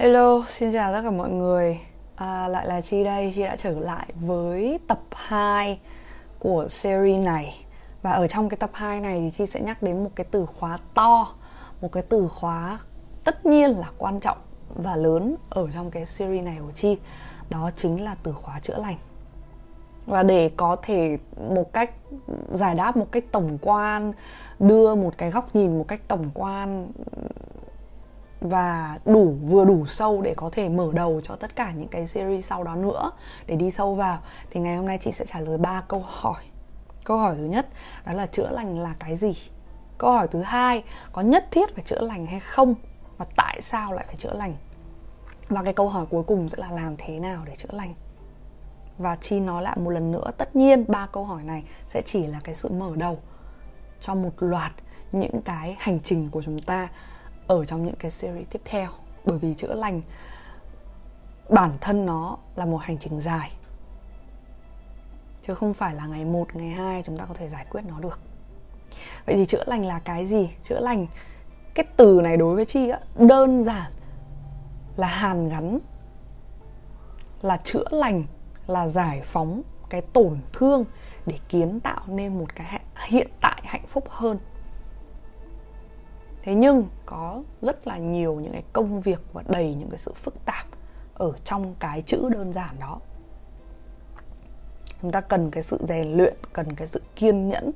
Hello, xin chào tất cả mọi người. À, Lại là Chi đây, Chi đã trở lại với tập 2 của series này. Và ở trong cái tập 2 này thì Chi sẽ nhắc đến một cái từ khóa to Một cái từ khóa tất nhiên là quan trọng và lớn ở trong cái series này của Chi. Đó chính là từ khóa chữa lành. Và để có thể một cách giải đáp một cách tổng quan đưa một cái góc nhìn một cách tổng quan và đủ, vừa đủ sâu để có thể mở đầu cho tất cả những cái series sau đó nữa. Để đi sâu vào, thì ngày hôm nay chị sẽ trả lời ba câu hỏi. Câu hỏi thứ nhất, đó là chữa lành là cái gì? Câu hỏi thứ hai, có nhất thiết phải chữa lành hay không? Và tại sao lại phải chữa lành? Và cái câu hỏi cuối cùng sẽ là làm thế nào để chữa lành? Và chi nói lại một lần nữa, tất nhiên ba câu hỏi này sẽ chỉ là cái sự mở đầu cho một loạt những cái hành trình của chúng ta ở trong những cái series tiếp theo bởi vì chữa lành bản thân nó là một hành trình dài chứ không phải là ngày 1, ngày 2 chúng ta có thể giải quyết nó được. Vậy thì chữa lành là cái gì? Chữa lành cái từ này đối với chi á đơn giản là hàn gắn là chữa lành là giải phóng cái tổn thương để kiến tạo nên một cái hiện tại hạnh phúc hơn thế nhưng có rất là nhiều những cái công việc và đầy những cái sự phức tạp ở trong cái chữ đơn giản đó. Chúng ta cần cái sự rèn luyện, cần cái sự kiên nhẫn,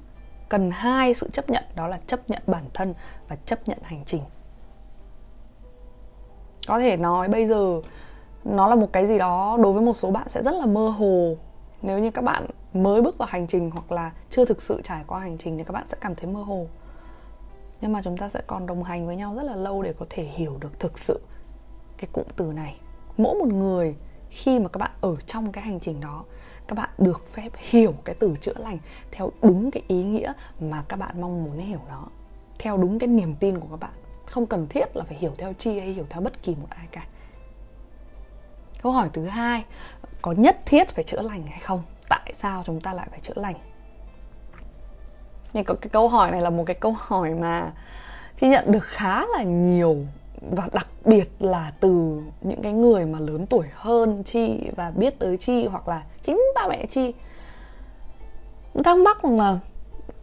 cần hai sự chấp nhận, đó là chấp nhận bản thân và chấp nhận hành trình. Có thể nói bây giờ nó là một cái gì đó đối với một số bạn sẽ rất là mơ hồ. Nếu như các bạn mới bước vào hành trình hoặc là chưa thực sự trải qua hành trình thì các bạn sẽ cảm thấy mơ hồ nhưng mà chúng ta sẽ còn đồng hành với nhau rất là lâu để có thể hiểu được thực sự cái cụm từ này. Mỗi một người khi mà các bạn ở trong cái hành trình đó, các bạn được phép hiểu cái từ chữa lành theo đúng cái ý nghĩa mà các bạn mong muốn hiểu nó, theo đúng cái niềm tin của các bạn. Không cần thiết là phải hiểu theo chi hay hiểu theo bất kỳ một ai cả. Câu hỏi thứ hai, có nhất thiết phải chữa lành hay không? Tại sao chúng ta lại phải chữa lành? Nhưng cái câu hỏi này là một cái câu hỏi mà chị nhận được khá là nhiều và đặc biệt là từ những cái người mà lớn tuổi hơn chi và biết tới chi hoặc là chính ba mẹ chi thắc mắc rằng là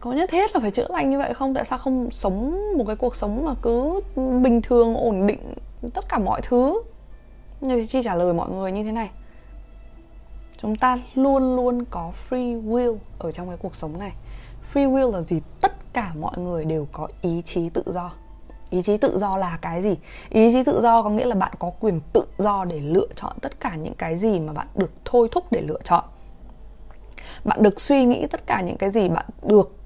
có nhất thiết là phải chữa lành như vậy không? Tại sao không sống một cái cuộc sống mà cứ bình thường, ổn định, tất cả mọi thứ? Nhưng thì chi trả lời mọi người như thế này. Chúng ta luôn luôn có free will ở trong cái cuộc sống này free will là gì? Tất cả mọi người đều có ý chí tự do. Ý chí tự do là cái gì? Ý chí tự do có nghĩa là bạn có quyền tự do để lựa chọn tất cả những cái gì mà bạn được thôi thúc để lựa chọn. Bạn được suy nghĩ tất cả những cái gì bạn được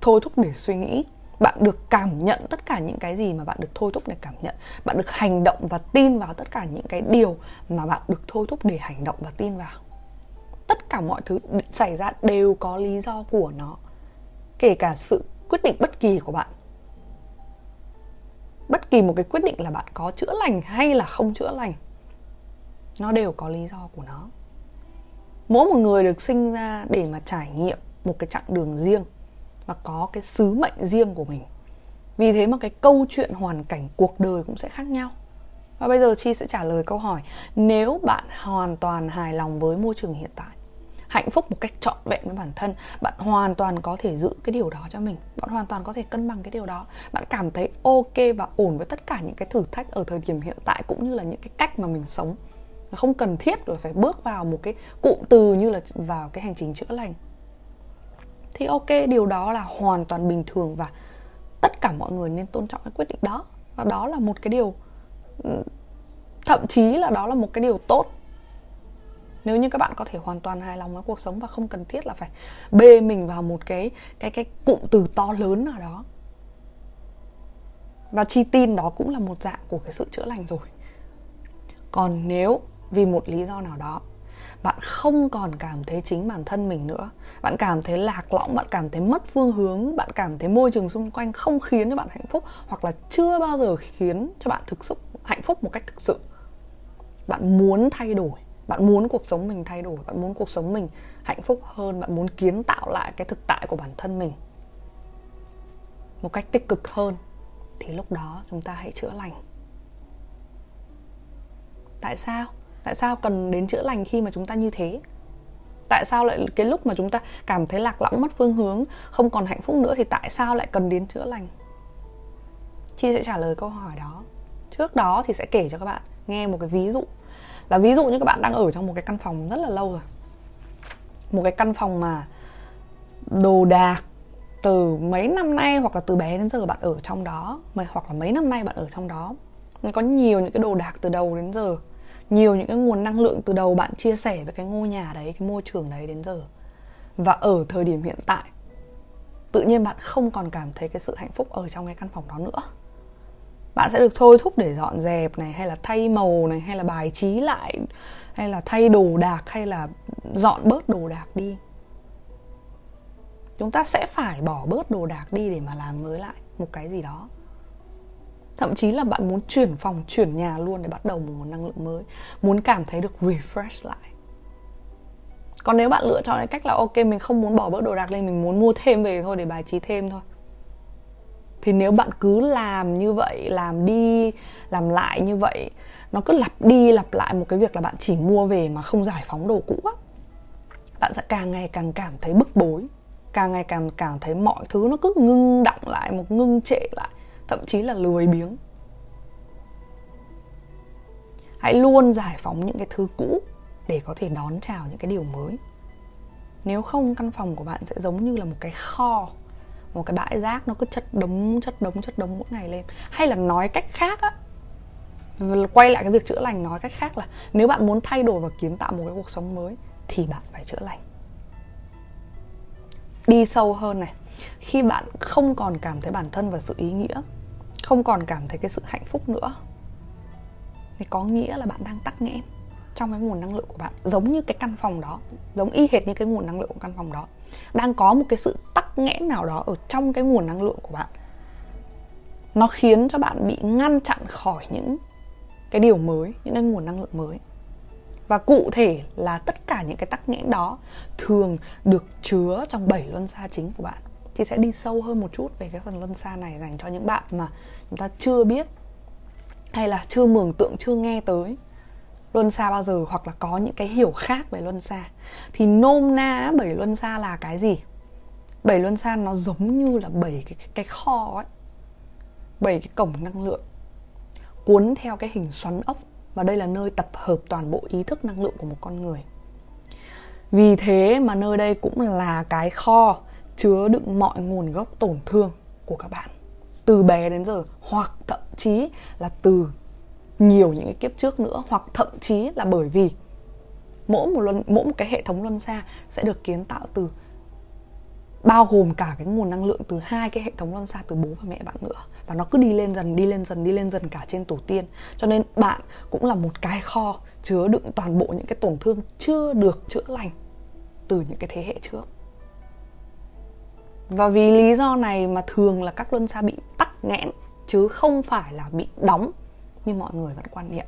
thôi thúc để suy nghĩ. Bạn được cảm nhận tất cả những cái gì mà bạn được thôi thúc để cảm nhận. Bạn được hành động và tin vào tất cả những cái điều mà bạn được thôi thúc để hành động và tin vào. Tất cả mọi thứ xảy ra đều có lý do của nó kể cả sự quyết định bất kỳ của bạn. Bất kỳ một cái quyết định là bạn có chữa lành hay là không chữa lành, nó đều có lý do của nó. Mỗi một người được sinh ra để mà trải nghiệm một cái chặng đường riêng và có cái sứ mệnh riêng của mình. Vì thế mà cái câu chuyện hoàn cảnh cuộc đời cũng sẽ khác nhau. Và bây giờ chi sẽ trả lời câu hỏi, nếu bạn hoàn toàn hài lòng với môi trường hiện tại hạnh phúc một cách trọn vẹn với bản thân. Bạn hoàn toàn có thể giữ cái điều đó cho mình. Bạn hoàn toàn có thể cân bằng cái điều đó. Bạn cảm thấy ok và ổn với tất cả những cái thử thách ở thời điểm hiện tại cũng như là những cái cách mà mình sống. Không cần thiết rồi phải bước vào một cái cụm từ như là vào cái hành trình chữa lành. Thì ok, điều đó là hoàn toàn bình thường và tất cả mọi người nên tôn trọng cái quyết định đó. Và đó là một cái điều ừ, thậm chí là đó là một cái điều tốt nếu như các bạn có thể hoàn toàn hài lòng với cuộc sống và không cần thiết là phải bê mình vào một cái cái cái cụm từ to lớn nào đó. Và chi tin đó cũng là một dạng của cái sự chữa lành rồi. Còn nếu vì một lý do nào đó, bạn không còn cảm thấy chính bản thân mình nữa, bạn cảm thấy lạc lõng, bạn cảm thấy mất phương hướng, bạn cảm thấy môi trường xung quanh không khiến cho bạn hạnh phúc, hoặc là chưa bao giờ khiến cho bạn thực sự hạnh phúc một cách thực sự, bạn muốn thay đổi bạn muốn cuộc sống mình thay đổi, bạn muốn cuộc sống mình hạnh phúc hơn, bạn muốn kiến tạo lại cái thực tại của bản thân mình một cách tích cực hơn, thì lúc đó chúng ta hãy chữa lành. Tại sao? Tại sao cần đến chữa lành khi mà chúng ta như thế? Tại sao lại cái lúc mà chúng ta cảm thấy lạc lõng, mất phương hướng, không còn hạnh phúc nữa thì tại sao lại cần đến chữa lành? Chi sẽ trả lời câu hỏi đó. Trước đó thì sẽ kể cho các bạn nghe một cái ví dụ là ví dụ như các bạn đang ở trong một cái căn phòng rất là lâu rồi. Một cái căn phòng mà đồ đạc từ mấy năm nay hoặc là từ bé đến giờ bạn ở trong đó hoặc là mấy năm nay bạn ở trong đó có nhiều những cái đồ đạc từ đầu đến giờ. Nhiều những cái nguồn năng lượng từ đầu bạn chia sẻ với cái ngôi nhà đấy, cái môi trường đấy đến giờ. Và ở thời điểm hiện tại, tự nhiên bạn không còn cảm thấy cái sự hạnh phúc ở trong cái căn phòng đó nữa bạn sẽ được thôi thúc để dọn dẹp này, hay là thay màu này, hay là bài trí lại, hay là thay đồ đạc, hay là dọn bớt đồ đạc đi. Chúng ta sẽ phải bỏ bớt đồ đạc đi để mà làm mới lại một cái gì đó. Thậm chí là bạn muốn chuyển phòng, chuyển nhà luôn để bắt đầu một nguồn năng lượng mới, muốn cảm thấy được refresh lại. Còn nếu bạn lựa chọn cái cách là, ok, mình không muốn bỏ bớt đồ đạc lên, mình muốn mua thêm về thôi, để bài trí thêm thôi thì nếu bạn cứ làm như vậy, làm đi, làm lại như vậy, nó cứ lặp đi lặp lại một cái việc là bạn chỉ mua về mà không giải phóng đồ cũ á, bạn sẽ càng ngày càng cảm thấy bức bối, càng ngày càng cảm thấy mọi thứ nó cứ ngưng đọng lại một ngưng trệ lại, thậm chí là lười biếng. Hãy luôn giải phóng những cái thứ cũ để có thể đón chào những cái điều mới. Nếu không, căn phòng của bạn sẽ giống như là một cái kho một cái bãi rác nó cứ chất đống chất đống chất đống mỗi ngày lên. Hay là nói cách khác á quay lại cái việc chữa lành, nói cách khác là nếu bạn muốn thay đổi và kiến tạo một cái cuộc sống mới thì bạn phải chữa lành. Đi sâu hơn này, khi bạn không còn cảm thấy bản thân và sự ý nghĩa, không còn cảm thấy cái sự hạnh phúc nữa, thì có nghĩa là bạn đang tắc nghẽn trong cái nguồn năng lượng của bạn, giống như cái căn phòng đó, giống y hệt như cái nguồn năng lượng của căn phòng đó đang có một cái sự tắc nghẽn nào đó ở trong cái nguồn năng lượng của bạn. Nó khiến cho bạn bị ngăn chặn khỏi những cái điều mới, những cái nguồn năng lượng mới. Và cụ thể là tất cả những cái tắc nghẽn đó thường được chứa trong bảy luân xa chính của bạn. Thì sẽ đi sâu hơn một chút về cái phần luân xa này dành cho những bạn mà chúng ta chưa biết hay là chưa mường tượng, chưa nghe tới luân xa bao giờ hoặc là có những cái hiểu khác về luân xa. Thì nôm na bảy luân xa là cái gì? Bảy luân xa nó giống như là bảy cái, cái kho ấy. Bảy cái cổng năng lượng cuốn theo cái hình xoắn ốc. Và đây là nơi tập hợp toàn bộ ý thức năng lượng của một con người. Vì thế mà nơi đây cũng là cái kho chứa đựng mọi nguồn gốc tổn thương của các bạn. Từ bé đến giờ hoặc thậm chí là từ nhiều những cái kiếp trước nữa, hoặc thậm chí là bởi vì mỗi một luân, mỗi một cái hệ thống luân xa sẽ được kiến tạo từ, bao gồm cả cái nguồn năng lượng từ hai cái hệ thống luân xa, từ bố và mẹ bạn nữa. Và nó cứ đi lên dần, đi lên dần, đi lên dần cả trên tổ tiên. Cho nên bạn cũng là một cái kho chứa đựng toàn bộ những cái tổn thương chưa được chữa lành từ những cái thế hệ trước. Và vì lý do này mà thường là các luân xa bị tắc nghẽn, chứ không phải là bị đóng như mọi người vẫn quan niệm.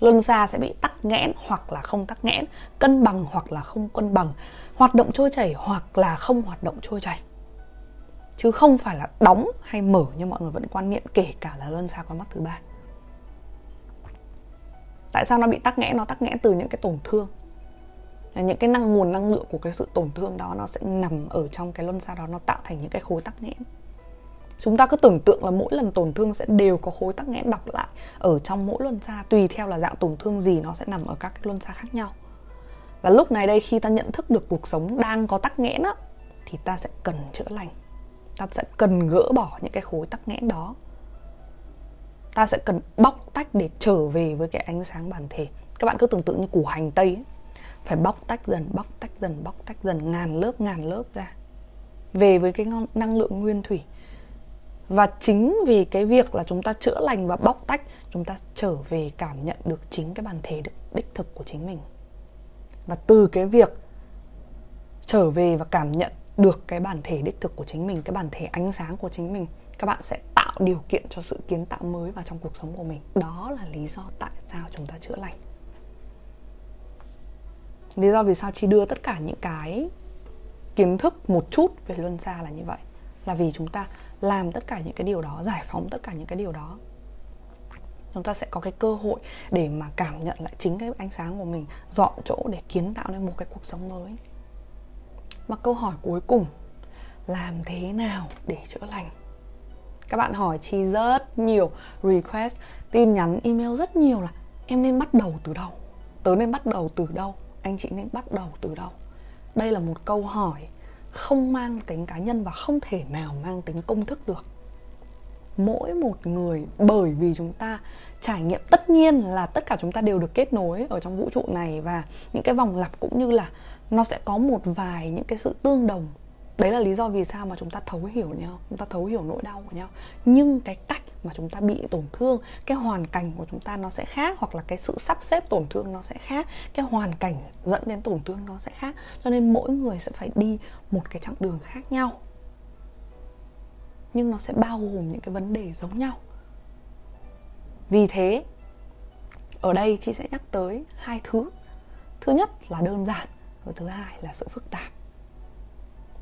Luân xa sẽ bị tắc nghẽn hoặc là không tắc nghẽn, cân bằng hoặc là không cân bằng, hoạt động trôi chảy hoặc là không hoạt động trôi chảy. Chứ không phải là đóng hay mở như mọi người vẫn quan niệm, kể cả là luân xa con mắt thứ ba. Tại sao nó bị tắc nghẽn? Nó tắc nghẽn từ những cái tổn thương. Những cái năng nguồn, năng lượng của cái sự tổn thương đó nó sẽ nằm ở trong cái luân xa đó, nó tạo thành những cái khối tắc nghẽn chúng ta cứ tưởng tượng là mỗi lần tổn thương sẽ đều có khối tắc nghẽn đọc lại ở trong mỗi luân xa, tùy theo là dạng tổn thương gì nó sẽ nằm ở các cái luân xa khác nhau. Và lúc này đây, khi ta nhận thức được cuộc sống đang có tắc nghẽn á, thì ta sẽ cần chữa lành. Ta sẽ cần gỡ bỏ những cái khối tắc nghẽn đó. Ta sẽ cần bóc tách để trở về với cái ánh sáng bản thể. Các bạn cứ tưởng tượng như củ hành tây ấy. phải bóc tách dần, bóc tách dần, bóc tách dần, ngàn lớp ngàn lớp ra. Về với cái năng lượng nguyên thủy và chính vì cái việc là chúng ta chữa lành và bóc tách, chúng ta trở về cảm nhận được chính cái bản thể được, đích thực của chính mình. Và từ cái việc trở về và cảm nhận được cái bản thể đích thực của chính mình, cái bản thể ánh sáng của chính mình, các bạn sẽ tạo điều kiện cho sự kiến tạo mới vào trong cuộc sống của mình. Đó là lý do tại sao chúng ta chữa lành. Lý do vì sao chi đưa tất cả những cái kiến thức một chút về luân xa là như vậy. Là vì chúng ta làm tất cả những cái điều đó, giải phóng tất cả những cái điều đó. Chúng ta sẽ có cái cơ hội để mà cảm nhận lại chính cái ánh sáng của mình, dọn chỗ để kiến tạo nên một cái cuộc sống mới. Mà câu hỏi cuối cùng, làm thế nào để chữa lành? Các bạn hỏi chi rất nhiều request, tin nhắn, email rất nhiều là em nên bắt đầu từ đâu? Tớ nên bắt đầu từ đâu? Anh chị nên bắt đầu từ đâu? Đây là một câu hỏi không mang tính cá nhân và không thể nào mang tính công thức được. Mỗi một người, bởi vì chúng ta trải nghiệm tất nhiên là tất cả chúng ta đều được kết nối ở trong vũ trụ này và những cái vòng lặp cũng như là nó sẽ có một vài những cái sự tương đồng đấy là lý do vì sao mà chúng ta thấu hiểu nhau, chúng ta thấu hiểu nỗi đau của nhau. Nhưng cái cách mà chúng ta bị tổn thương, cái hoàn cảnh của chúng ta nó sẽ khác, hoặc là cái sự sắp xếp tổn thương nó sẽ khác, cái hoàn cảnh dẫn đến tổn thương nó sẽ khác. Cho nên mỗi người sẽ phải đi một cái chặng đường khác nhau. Nhưng nó sẽ bao gồm những cái vấn đề giống nhau. Vì thế, ở đây chị sẽ nhắc tới hai thứ. Thứ nhất là đơn giản và thứ hai là sự phức tạp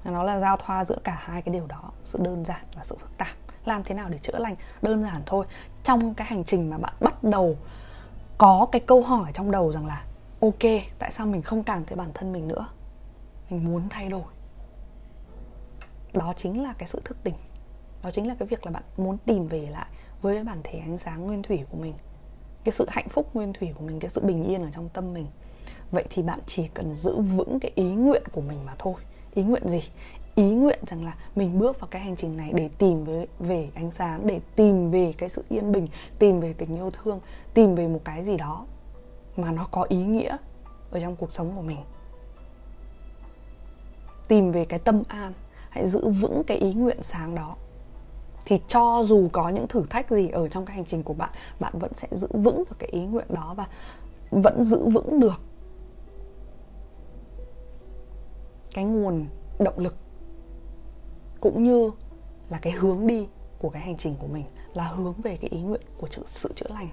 nó là giao thoa giữa cả hai cái điều đó, sự đơn giản và sự phức tạp. Làm thế nào để chữa lành? Đơn giản thôi. Trong cái hành trình mà bạn bắt đầu có cái câu hỏi trong đầu rằng là, ok, tại sao mình không cảm thấy bản thân mình nữa? Mình muốn thay đổi. Đó chính là cái sự thức tỉnh. Đó chính là cái việc là bạn muốn tìm về lại với cái bản thể ánh sáng nguyên thủy của mình. Cái sự hạnh phúc nguyên thủy của mình, cái sự bình yên ở trong tâm mình. Vậy thì bạn chỉ cần giữ vững cái ý nguyện của mình mà thôi ý nguyện gì? Ý nguyện rằng là mình bước vào cái hành trình này để tìm về, về ánh sáng để tìm về cái sự yên bình tìm về tình yêu thương tìm về một cái gì đó mà nó có ý nghĩa ở trong cuộc sống của mình. Tìm về cái tâm an hãy giữ vững cái ý nguyện sáng đó. Thì cho dù có những thử thách gì ở trong cái hành trình của bạn bạn vẫn sẽ giữ vững được cái ý nguyện đó và vẫn giữ vững được cái nguồn động lực, cũng như là cái hướng đi của cái hành trình của mình, là hướng về cái ý nguyện của sự chữa lành.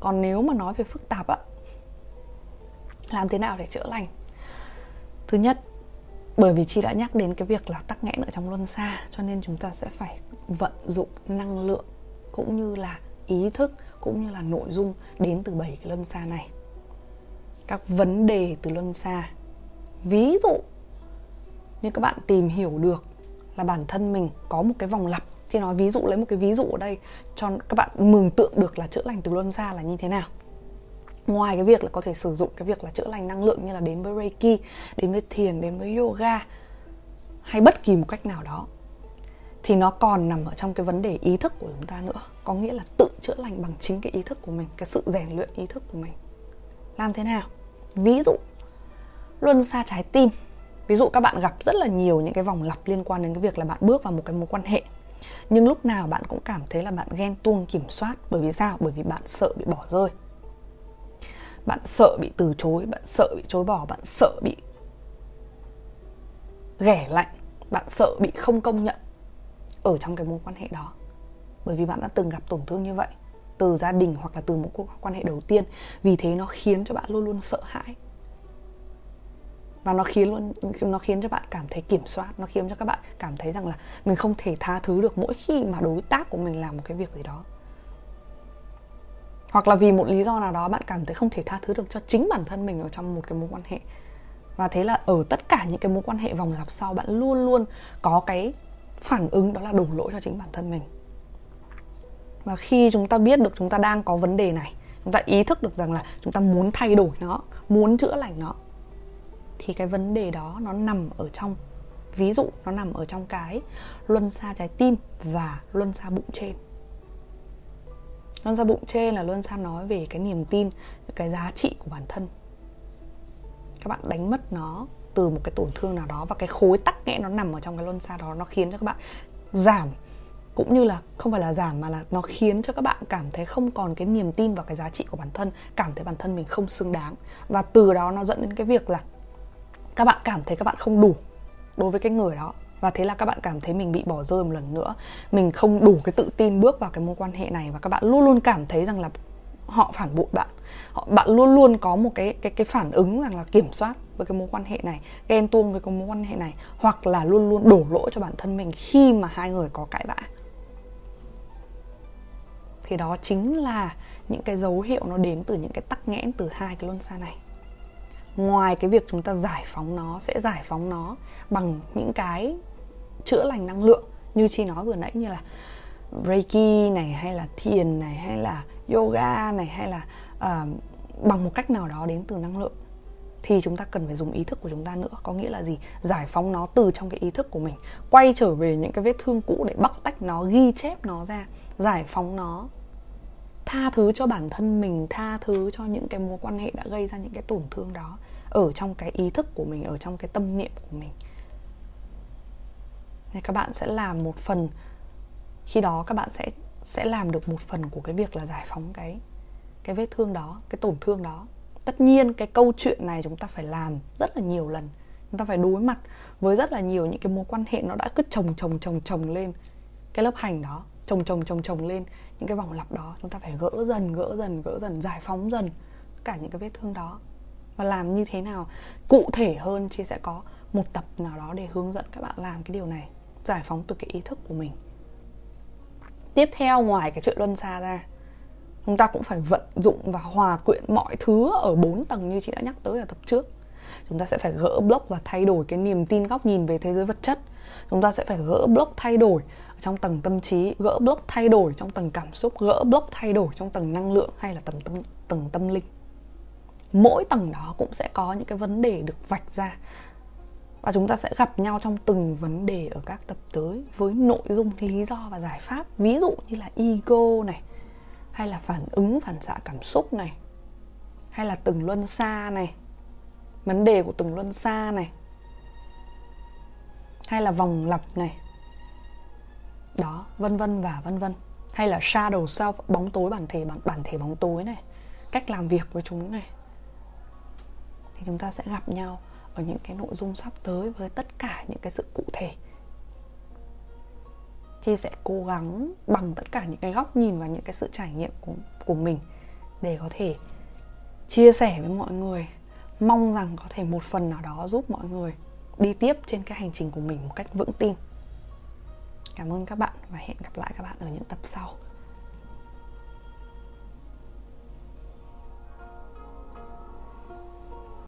Còn nếu mà nói về phức tạp ạ, làm thế nào để chữa lành? Thứ nhất, bởi vì chị đã nhắc đến cái việc là tắc nghẽn ở trong luân xa, cho nên chúng ta sẽ phải vận dụng năng lượng cũng như là ý thức cũng như là nội dung đến từ bảy cái luân xa này. Các vấn đề từ luân xa ví dụ như các bạn tìm hiểu được là bản thân mình có một cái vòng lặp chị nói ví dụ, lấy một cái ví dụ ở đây cho các bạn mường tượng được là chữa lành từ luân xa là như thế nào. Ngoài cái việc là có thể sử dụng cái việc là chữa lành năng lượng như là đến với reiki, đến với thiền, đến với yoga, hay bất kỳ một cách nào đó, thì nó còn nằm ở trong cái vấn đề ý thức của chúng ta nữa. Có nghĩa là tự chữa lành bằng chính cái ý thức của mình, cái sự rèn luyện ý thức của mình. Làm thế nào? Ví dụ luôn xa trái tim. Ví dụ các bạn gặp rất là nhiều những cái vòng lặp liên quan đến cái việc là bạn bước vào một cái mối quan hệ, nhưng lúc nào bạn cũng cảm thấy là bạn ghen tuông, kiểm soát, bởi vì sao? Bởi vì bạn sợ bị bỏ rơi. Bạn sợ bị từ chối, bạn sợ bị chối bỏ, bạn sợ bị ghẻ lạnh, bạn sợ bị không công nhận ở trong cái mối quan hệ đó. Bởi vì bạn đã từng gặp tổn thương như vậy, từ gia đình hoặc là từ một cuộc quan hệ đầu tiên, vì thế nó khiến cho bạn luôn luôn sợ hãi và nó khiến luôn, nó khiến cho bạn cảm thấy kiểm soát, nó khiến cho các bạn cảm thấy rằng là mình không thể tha thứ được mỗi khi mà đối tác của mình làm một cái việc gì đó. Hoặc là vì một lý do nào đó bạn cảm thấy không thể tha thứ được cho chính bản thân mình ở trong một cái mối quan hệ. Và thế là ở tất cả những cái mối quan hệ vòng lặp sau, bạn luôn luôn có cái phản ứng đó là đổ lỗi cho chính bản thân mình. Và khi chúng ta biết được chúng ta đang có vấn đề này, chúng ta ý thức được rằng là chúng ta muốn thay đổi nó, muốn chữa lành nó thì cái vấn đề đó nó nằm ở trong, ví dụ nó nằm ở trong cái luân xa trái tim và luân xa bụng trên. Luân xa bụng trên là luân xa nói về cái niềm tin, cái giá trị của bản thân. Các bạn đánh mất nó từ một cái tổn thương nào đó và cái khối tắc nghẽn nó nằm ở trong cái luân xa đó, nó khiến cho các bạn giảm, cũng như là không phải là giảm mà là nó khiến cho các bạn cảm thấy không còn cái niềm tin vào cái giá trị của bản thân, cảm thấy bản thân mình không xứng đáng. Và từ đó nó dẫn đến cái việc là các bạn cảm thấy các bạn không đủ đối với cái người đó. Và thế là các bạn cảm thấy mình bị bỏ rơi một lần nữa. Mình không đủ cái tự tin bước vào cái mối quan hệ này. Và các bạn luôn luôn cảm thấy rằng là họ phản bội bạn. Họ, bạn luôn luôn có một cái cái cái phản ứng rằng là kiểm soát với cái mối quan hệ này, ghen tuông với cái mối quan hệ này, hoặc là luôn luôn đổ lỗi cho bản thân mình khi mà hai người có cãi vã. Thì đó chính là những cái dấu hiệu nó đến từ những cái tắc nghẽn từ hai cái luân xa này ngoài cái việc chúng ta giải phóng nó sẽ giải phóng nó bằng những cái chữa lành năng lượng như chi nói vừa nãy như là reiki này hay là thiền này hay là yoga này hay là uh, bằng một cách nào đó đến từ năng lượng thì chúng ta cần phải dùng ý thức của chúng ta nữa. Có nghĩa là gì? Giải phóng nó từ trong cái ý thức của mình quay trở về những cái vết thương cũ để bóc tách nó ghi chép nó ra giải phóng nó tha thứ cho bản thân mình, tha thứ cho những cái mối quan hệ đã gây ra những cái tổn thương đó ở trong cái ý thức của mình, ở trong cái tâm niệm của mình. Nên các bạn sẽ làm một phần. Khi đó các bạn sẽ sẽ làm được một phần của cái việc là giải phóng cái cái vết thương đó, cái tổn thương đó. Tất nhiên, cái câu chuyện này chúng ta phải làm rất là nhiều lần. Chúng ta phải đối mặt với rất là nhiều những cái mối quan hệ nó đã cứ chồng chồng chồng chồng lên cái lớp hành đó chồng chồng chồng chồng lên những cái vòng lặp đó. Chúng ta phải gỡ dần gỡ dần gỡ dần, giải phóng dần cả những cái vết thương đó. Và làm như thế nào cụ thể hơn chị sẽ có một tập nào đó để hướng dẫn các bạn làm cái điều này, giải phóng từ cái ý thức của mình. Tiếp theo, ngoài cái chuyện luân xa ra, chúng ta cũng phải vận dụng và hòa quyện mọi thứ ở bốn tầng như chị đã nhắc tới ở tập trước chúng ta sẽ phải gỡ block và thay đổi cái niềm tin góc nhìn về thế giới vật chất. Chúng ta sẽ phải gỡ block thay đổi trong tầng tâm trí, gỡ block thay đổi trong tầng cảm xúc, gỡ block thay đổi trong tầng năng lượng hay là tầng tâm tầng tâm linh. Mỗi tầng đó cũng sẽ có những cái vấn đề được vạch ra. Và chúng ta sẽ gặp nhau trong từng vấn đề ở các tập tới với nội dung, lý do và giải pháp. Ví dụ như là ego này, hay là phản ứng, phản xạ cảm xúc này, hay là từng luân xa này vấn đề của từng luân xa này hay là vòng lặp này đó vân vân và vân vân. Hay là shadow self bóng tối bản thể bản, bản thể bóng tối này cách làm việc với chúng này. Thì chúng ta sẽ gặp nhau ở những cái nội dung sắp tới với tất cả những cái sự cụ thể. Chi sẽ cố gắng bằng tất cả những cái góc nhìn và những cái sự trải nghiệm của, của mình để có thể chia sẻ với mọi người mong rằng có thể một phần nào đó giúp mọi người đi tiếp trên cái hành trình của mình một cách vững tin. Cảm ơn các bạn và hẹn gặp lại các bạn ở những tập sau.